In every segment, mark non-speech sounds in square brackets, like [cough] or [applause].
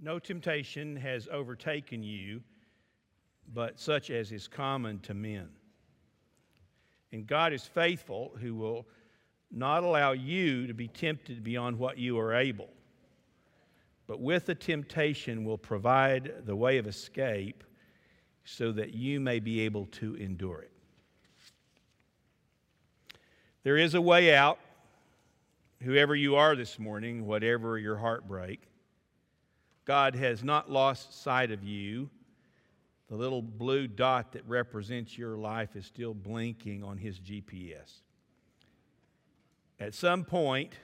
No temptation has overtaken you, but such as is common to men. And God is faithful, who will not allow you to be tempted beyond what you are able, but with the temptation will provide the way of escape so that you may be able to endure it. There is a way out, whoever you are this morning, whatever your heartbreak. God has not lost sight of you. The little blue dot that represents your life is still blinking on his GPS. At some point,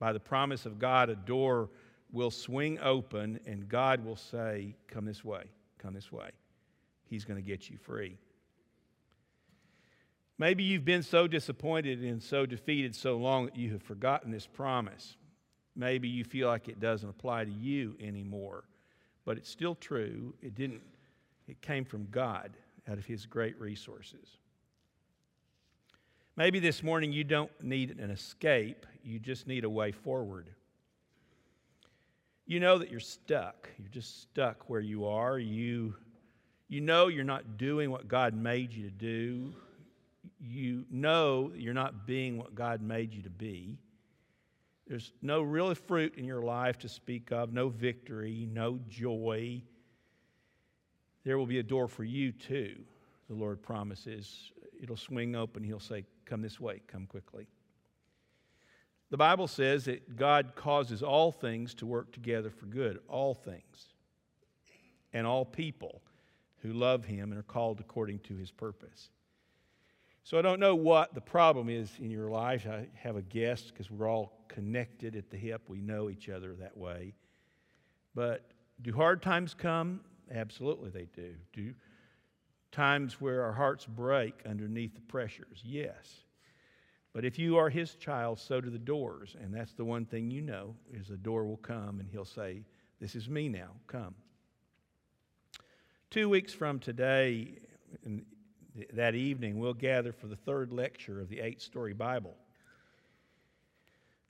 by the promise of God, a door will swing open and God will say, Come this way, come this way. He's going to get you free. Maybe you've been so disappointed and so defeated so long that you have forgotten this promise. Maybe you feel like it doesn't apply to you anymore, but it's still true. It didn't it came from God out of his great resources. Maybe this morning you don't need an escape, you just need a way forward. You know that you're stuck. You're just stuck where you are. You, you know you're not doing what God made you to do. You know you're not being what God made you to be. There's no real fruit in your life to speak of, no victory, no joy. There will be a door for you too, the Lord promises. It'll swing open. He'll say, Come this way, come quickly. The Bible says that God causes all things to work together for good, all things, and all people who love Him and are called according to His purpose. So I don't know what the problem is in your life. I have a guess because we're all connected at the hip. We know each other that way. But do hard times come? Absolutely, they do. Do times where our hearts break underneath the pressures? Yes. But if you are his child, so do the doors. And that's the one thing you know is the door will come and he'll say, This is me now, come. Two weeks from today, that evening, we'll gather for the third lecture of the eight story Bible.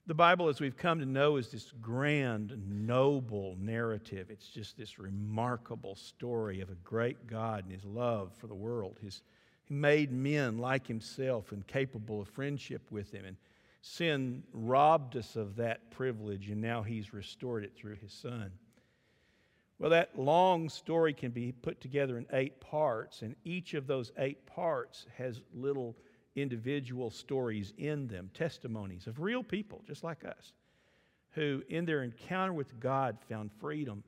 The Bible, as we've come to know, is this grand, noble narrative. It's just this remarkable story of a great God and his love for the world. His, he made men like himself and capable of friendship with him. And sin robbed us of that privilege, and now he's restored it through his son. Well, that long story can be put together in eight parts, and each of those eight parts has little individual stories in them, testimonies of real people just like us, who in their encounter with God found freedom.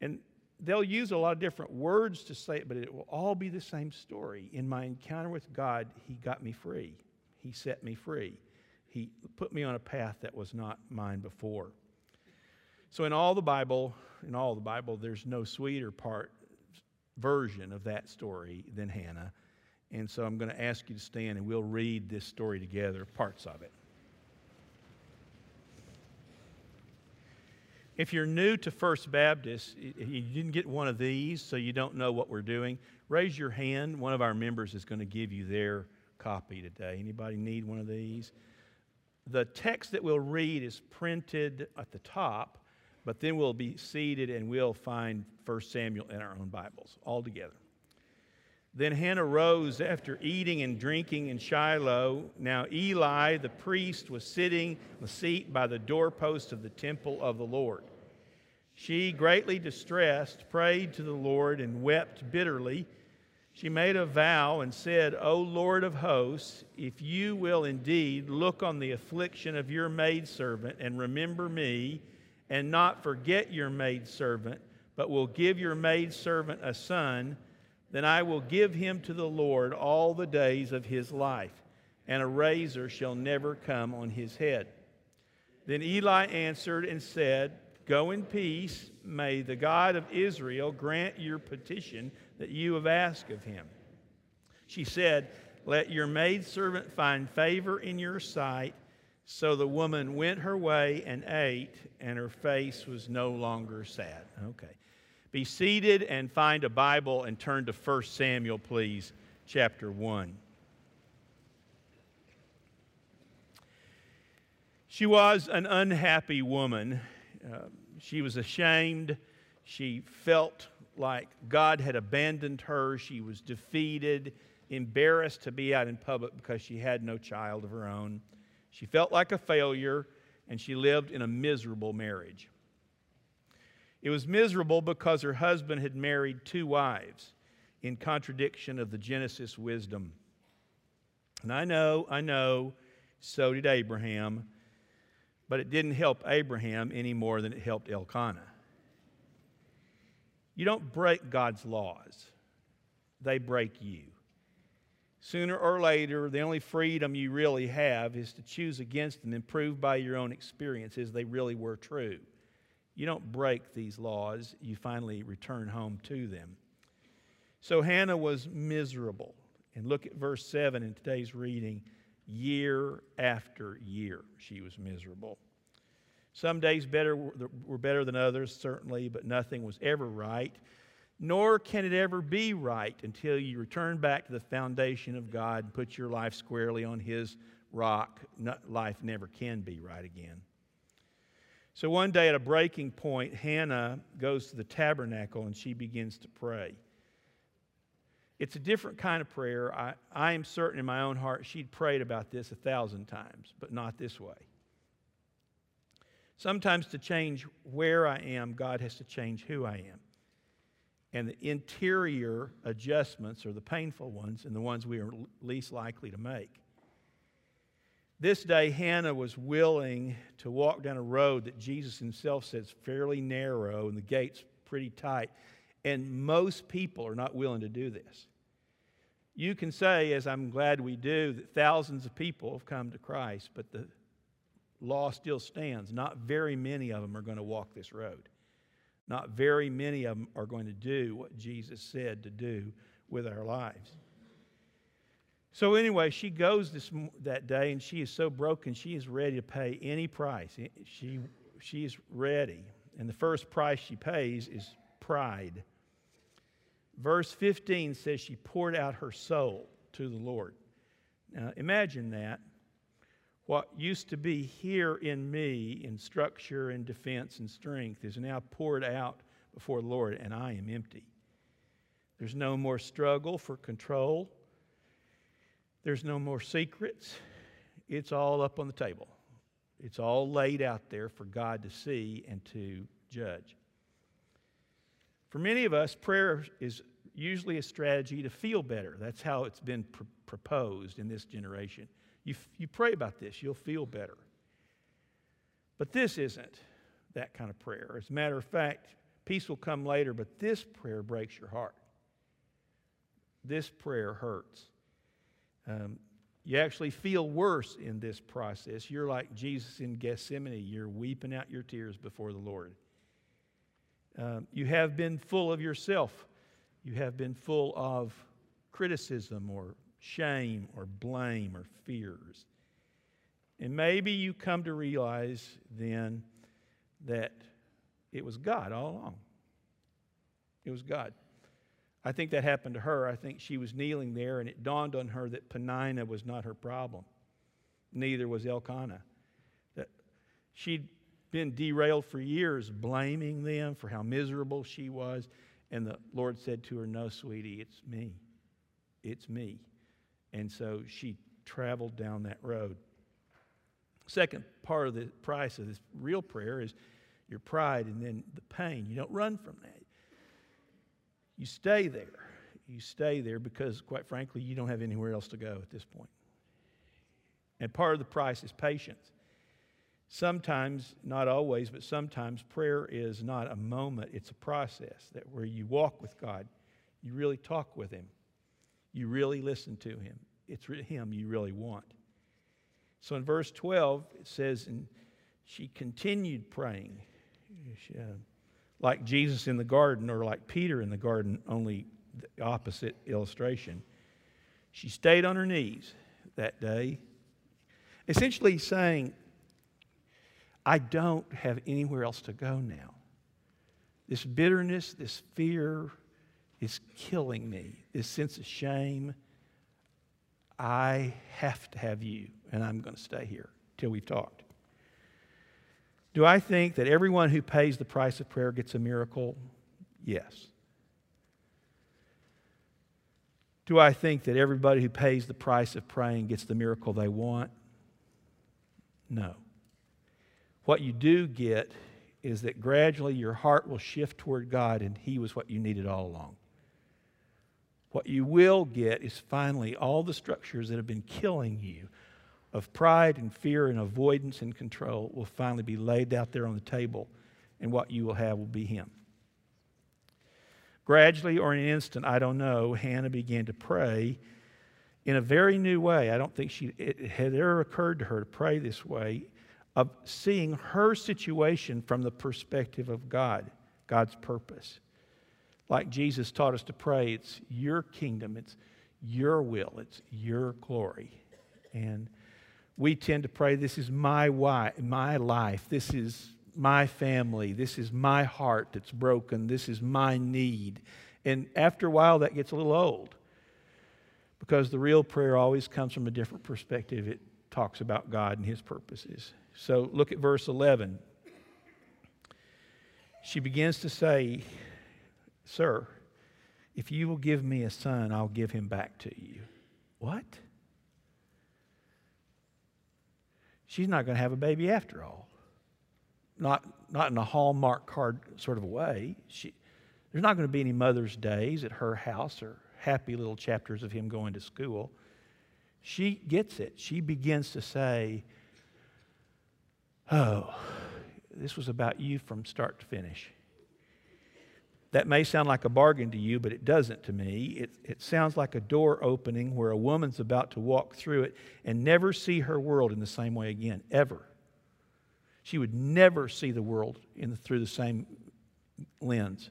And they'll use a lot of different words to say it, but it will all be the same story. In my encounter with God, He got me free, He set me free, He put me on a path that was not mine before. So, in all the Bible, in all the Bible, there's no sweeter part version of that story than Hannah. And so I'm going to ask you to stand and we'll read this story together, parts of it. If you're new to First Baptist, you didn't get one of these, so you don't know what we're doing, raise your hand. One of our members is going to give you their copy today. Anybody need one of these? The text that we'll read is printed at the top but then we'll be seated and we'll find 1 Samuel in our own Bibles all together. Then Hannah rose after eating and drinking in Shiloh. Now Eli the priest was sitting on the seat by the doorpost of the temple of the Lord. She, greatly distressed, prayed to the Lord and wept bitterly. She made a vow and said, O Lord of hosts, if you will indeed look on the affliction of your maidservant and remember me, and not forget your maidservant, but will give your maidservant a son, then I will give him to the Lord all the days of his life, and a razor shall never come on his head. Then Eli answered and said, Go in peace. May the God of Israel grant your petition that you have asked of him. She said, Let your maidservant find favor in your sight so the woman went her way and ate, and her face was no longer sad. Okay. Be seated and find a Bible and turn to 1 Samuel, please, chapter 1. She was an unhappy woman. Uh, she was ashamed. She felt like God had abandoned her. She was defeated, embarrassed to be out in public because she had no child of her own. She felt like a failure, and she lived in a miserable marriage. It was miserable because her husband had married two wives in contradiction of the Genesis wisdom. And I know, I know, so did Abraham, but it didn't help Abraham any more than it helped Elkanah. You don't break God's laws, they break you. Sooner or later, the only freedom you really have is to choose against them and prove by your own experiences they really were true. You don't break these laws, you finally return home to them. So Hannah was miserable. And look at verse 7 in today's reading. Year after year, she was miserable. Some days better were better than others, certainly, but nothing was ever right. Nor can it ever be right until you return back to the foundation of God and put your life squarely on His rock. life never can be right again. So one day at a breaking point, Hannah goes to the tabernacle and she begins to pray. It's a different kind of prayer. I, I am certain in my own heart she'd prayed about this a thousand times, but not this way. Sometimes to change where I am, God has to change who I am. And the interior adjustments are the painful ones and the ones we are least likely to make. This day, Hannah was willing to walk down a road that Jesus himself says fairly narrow and the gates pretty tight. And most people are not willing to do this. You can say, as I'm glad we do, that thousands of people have come to Christ, but the law still stands. Not very many of them are going to walk this road. Not very many of them are going to do what Jesus said to do with our lives. So, anyway, she goes this, that day and she is so broken, she is ready to pay any price. She, she is ready. And the first price she pays is pride. Verse 15 says she poured out her soul to the Lord. Now, imagine that. What used to be here in me in structure and defense and strength is now poured out before the Lord, and I am empty. There's no more struggle for control. There's no more secrets. It's all up on the table. It's all laid out there for God to see and to judge. For many of us, prayer is usually a strategy to feel better. That's how it's been pr- proposed in this generation. You, you pray about this, you'll feel better. But this isn't that kind of prayer. As a matter of fact, peace will come later, but this prayer breaks your heart. This prayer hurts. Um, you actually feel worse in this process. You're like Jesus in Gethsemane. You're weeping out your tears before the Lord. Um, you have been full of yourself. You have been full of criticism or shame or blame or fears. And maybe you come to realize then that it was God all along. It was God. I think that happened to her. I think she was kneeling there, and it dawned on her that Peninnah was not her problem. Neither was Elkanah. That she'd been derailed for years, blaming them for how miserable she was. And the Lord said to her, No, sweetie, it's me. It's me. And so she traveled down that road. Second part of the price of this real prayer is your pride and then the pain. You don't run from that. You stay there. You stay there because, quite frankly, you don't have anywhere else to go at this point. And part of the price is patience. Sometimes, not always, but sometimes prayer is not a moment, it's a process that where you walk with God, you really talk with Him. You really listen to him. It's him you really want. So in verse 12, it says, and she continued praying. She, uh, like Jesus in the garden, or like Peter in the garden, only the opposite illustration. She stayed on her knees that day, essentially saying, I don't have anywhere else to go now. This bitterness, this fear, is killing me. This sense of shame. I have to have you, and I'm going to stay here till we've talked. Do I think that everyone who pays the price of prayer gets a miracle? Yes. Do I think that everybody who pays the price of praying gets the miracle they want? No. What you do get is that gradually your heart will shift toward God, and He was what you needed all along. What you will get is finally all the structures that have been killing you of pride and fear and avoidance and control will finally be laid out there on the table, and what you will have will be Him. Gradually, or in an instant, I don't know, Hannah began to pray in a very new way. I don't think she, it had ever occurred to her to pray this way, of seeing her situation from the perspective of God, God's purpose. Like Jesus taught us to pray, it's your kingdom, it's your will, it's your glory. And we tend to pray, This is my, wife, my life, this is my family. This is my heart that's broken. This is my need. And after a while, that gets a little old because the real prayer always comes from a different perspective. It talks about God and His purposes. So look at verse 11. She begins to say, Sir, if you will give me a son, I'll give him back to you. What? She's not going to have a baby after all not, not in a Hallmark card sort of way. She, there's not going to be any Mother's Days at her house or happy little chapters of him going to school. She gets it. She begins to say, Oh, this was about you from start to finish. That may sound like a bargain to you, but it doesn't to me. It, it sounds like a door opening where a woman's about to walk through it and never see her world in the same way again, ever. She would never see the world the, through the same lens.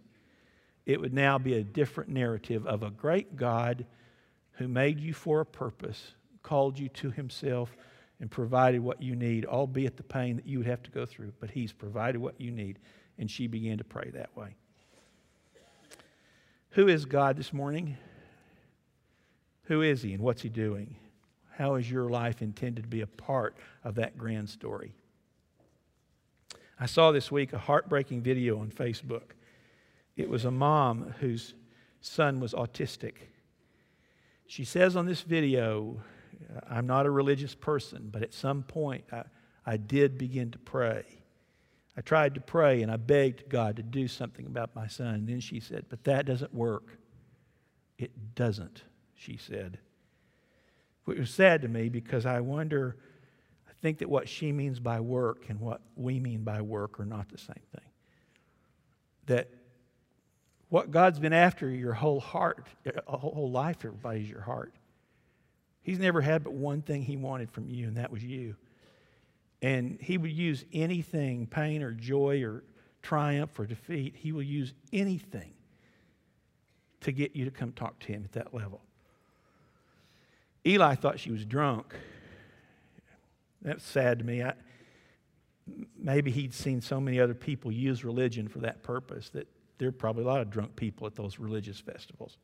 It would now be a different narrative of a great God who made you for a purpose, called you to himself, and provided what you need, albeit the pain that you would have to go through. But he's provided what you need. And she began to pray that way. Who is God this morning? Who is he and what's he doing? How is your life intended to be a part of that grand story? I saw this week a heartbreaking video on Facebook. It was a mom whose son was autistic. She says on this video, I'm not a religious person, but at some point I, I did begin to pray. I tried to pray and I begged God to do something about my son. And then she said, But that doesn't work. It doesn't, she said. It was sad to me because I wonder I think that what she means by work and what we mean by work are not the same thing. That what God's been after your whole heart, a whole life, everybody's your heart. He's never had but one thing he wanted from you, and that was you. And he would use anything, pain or joy or triumph or defeat, he will use anything to get you to come talk to him at that level. Eli thought she was drunk that's sad to me. I, maybe he'd seen so many other people use religion for that purpose that there are probably a lot of drunk people at those religious festivals.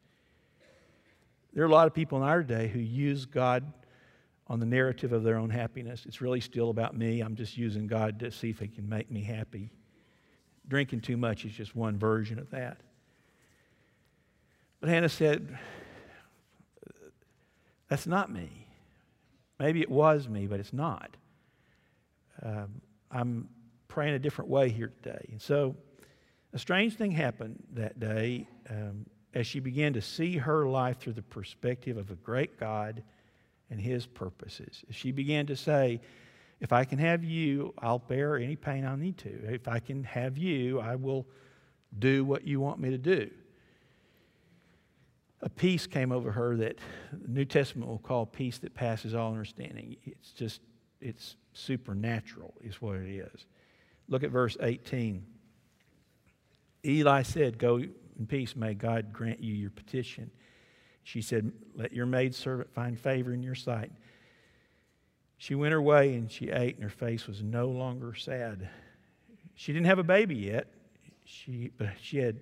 There are a lot of people in our day who use God on the narrative of their own happiness. It's really still about me. I'm just using God to see if He can make me happy. Drinking too much is just one version of that. But Hannah said, That's not me. Maybe it was me, but it's not. Um, I'm praying a different way here today. And so a strange thing happened that day um, as she began to see her life through the perspective of a great God and his purposes. She began to say, if I can have you, I'll bear any pain I need to. If I can have you, I will do what you want me to do a peace came over her that the New Testament will call peace that passes all understanding. It's just, it's supernatural, is what it is. Look at verse 18. Eli said, Go in peace, may God grant you your petition. She said, Let your maidservant find favor in your sight. She went her way and she ate, and her face was no longer sad. She didn't have a baby yet, she, but she had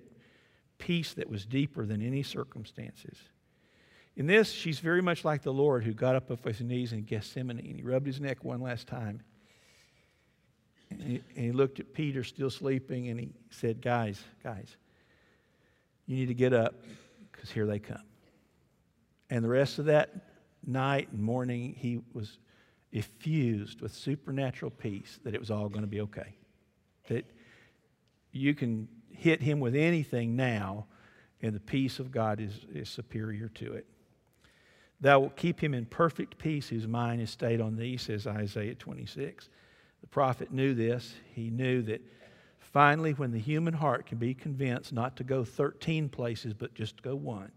peace that was deeper than any circumstances. In this, she's very much like the Lord who got up off his knees in Gethsemane and he rubbed his neck one last time. And he, and he looked at Peter still sleeping and he said, Guys, guys, You need to get up because here they come. And the rest of that night and morning, he was effused with supernatural peace that it was all going to be okay. That you can hit him with anything now, and the peace of God is, is superior to it. Thou wilt keep him in perfect peace whose mind is stayed on thee, says Isaiah 26. The prophet knew this. He knew that finally, when the human heart can be convinced not to go 13 places, but just to go one,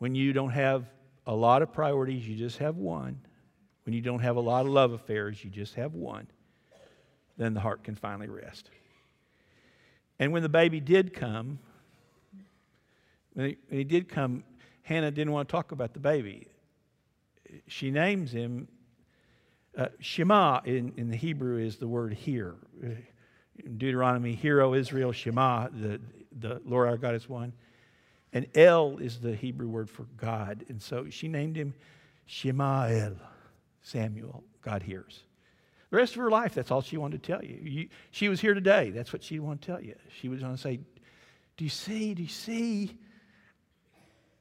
when you don't have a lot of priorities, you just have one. When you don't have a lot of love affairs, you just have one. Then the heart can finally rest. And when the baby did come, when he, when he did come, Hannah didn't want to talk about the baby. She names him uh, Shema in, in the Hebrew is the word hear. In Deuteronomy, hear, O Israel, Shema, the, the Lord our God is one. And El is the Hebrew word for God. And so she named him Shema El, Samuel, God hears. The rest of her life, that's all she wanted to tell you. you she was here today. That's what she wanted to tell you. She was going to say, Do you see? Do you see?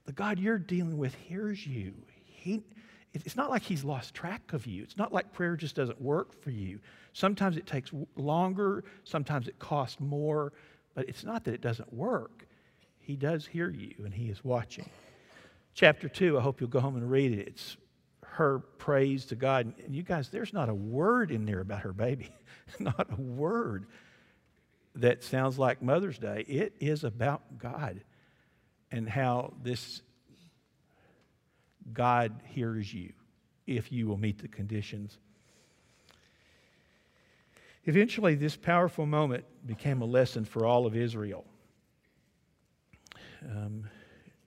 The God you're dealing with hears you. He, it's not like he's lost track of you. It's not like prayer just doesn't work for you. Sometimes it takes longer, sometimes it costs more, but it's not that it doesn't work. He does hear you and He is watching. Chapter 2, I hope you'll go home and read it. It's her praise to God. And you guys, there's not a word in there about her baby, [laughs] not a word that sounds like Mother's Day. It is about God and how this God hears you if you will meet the conditions. Eventually, this powerful moment became a lesson for all of Israel um,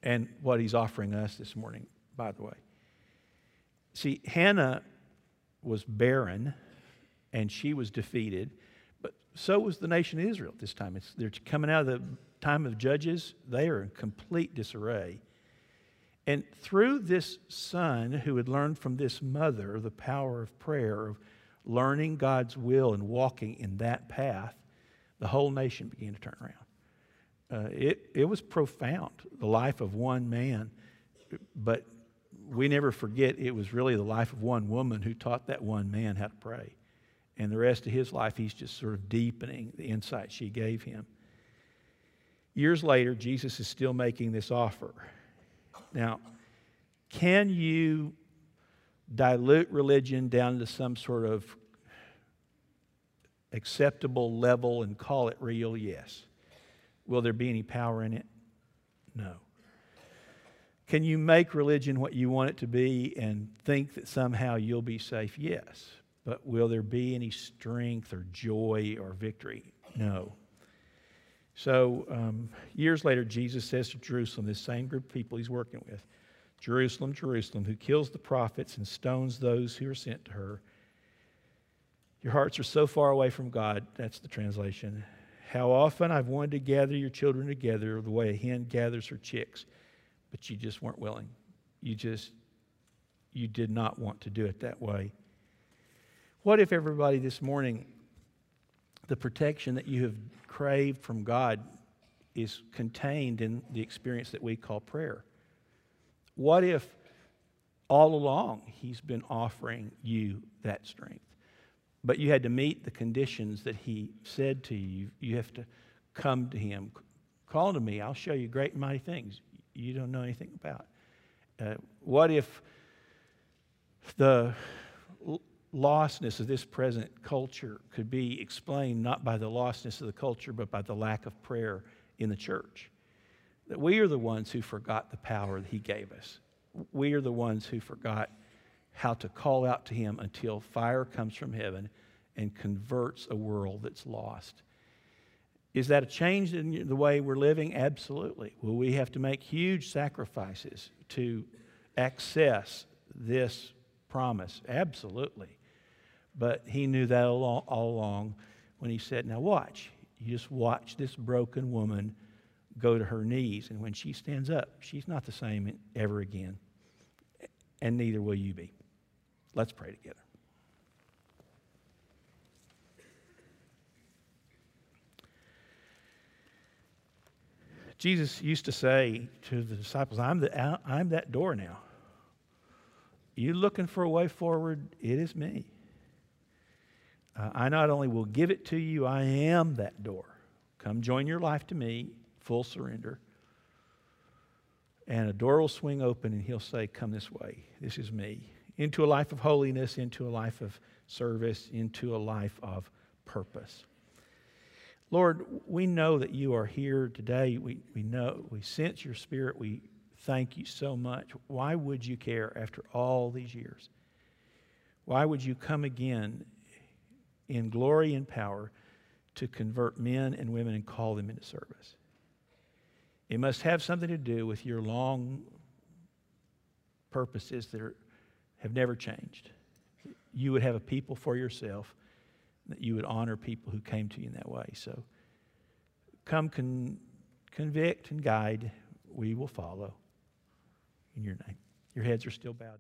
and what he's offering us this morning, by the way. See, Hannah was barren and she was defeated, but so was the nation of Israel at this time. It's, they're coming out of the time of Judges, they are in complete disarray. And through this son who had learned from this mother the power of prayer, of learning God's will and walking in that path, the whole nation began to turn around uh, it, it was profound, the life of one man. But we never forget it was really the life of one woman who taught that one man how to pray. And the rest of his life, he's just sort of deepening the insight she gave him. Years later, Jesus is still making this offer. Now, can you dilute religion down to some sort of acceptable level and call it real? Yes. Will there be any power in it? No. Can you make religion what you want it to be and think that somehow you'll be safe? Yes. But will there be any strength or joy or victory? No. So, um, years later, Jesus says to Jerusalem, this same group of people he's working with, Jerusalem, Jerusalem, who kills the prophets and stones those who are sent to her. Your hearts are so far away from God, that's the translation, how often I've wanted to gather your children together the way a hen gathers her chicks, but you just weren't willing. You just, you did not want to do it that way. What if everybody this morning, the protection that you have craved from God is contained in the experience that we call prayer? What if all along He's been offering you that strength? But you had to meet the conditions that he said to you. You have to come to him. Call to me. I'll show you great and mighty things you don't know anything about. Uh, what if the lostness of this present culture could be explained not by the lostness of the culture, but by the lack of prayer in the church? That we are the ones who forgot the power that he gave us. We are the ones who forgot how to call out to Him until fire comes from heaven and converts a world that's lost. Is that a change in the way we're living? Absolutely. Will we have to make huge sacrifices to access this promise? Absolutely. But he knew that all, along when he said, Now watch. You just watch this broken woman go to her knees. And when she stands up, she's not the same ever again. And neither will you be. Let's pray together. Jesus used to say to the disciples, I'm, the, I'm that door now. You looking for a way forward? It is me. Uh, I not only will give it to you, I am that door. Come join your life to me, full surrender. And a door will swing open, and he'll say, Come this way. This is me. Into a life of holiness, into a life of service, into a life of purpose. Lord, we know that you are here today. We, we know, we sense your spirit. We thank you so much. Why would you care after all these years? Why would you come again in glory and power to convert men and women and call them into service? It must have something to do with your long purposes that are, have never changed. You would have a people for yourself, that you would honor people who came to you in that way. So come con- convict and guide. We will follow in your name. Your heads are still bowed.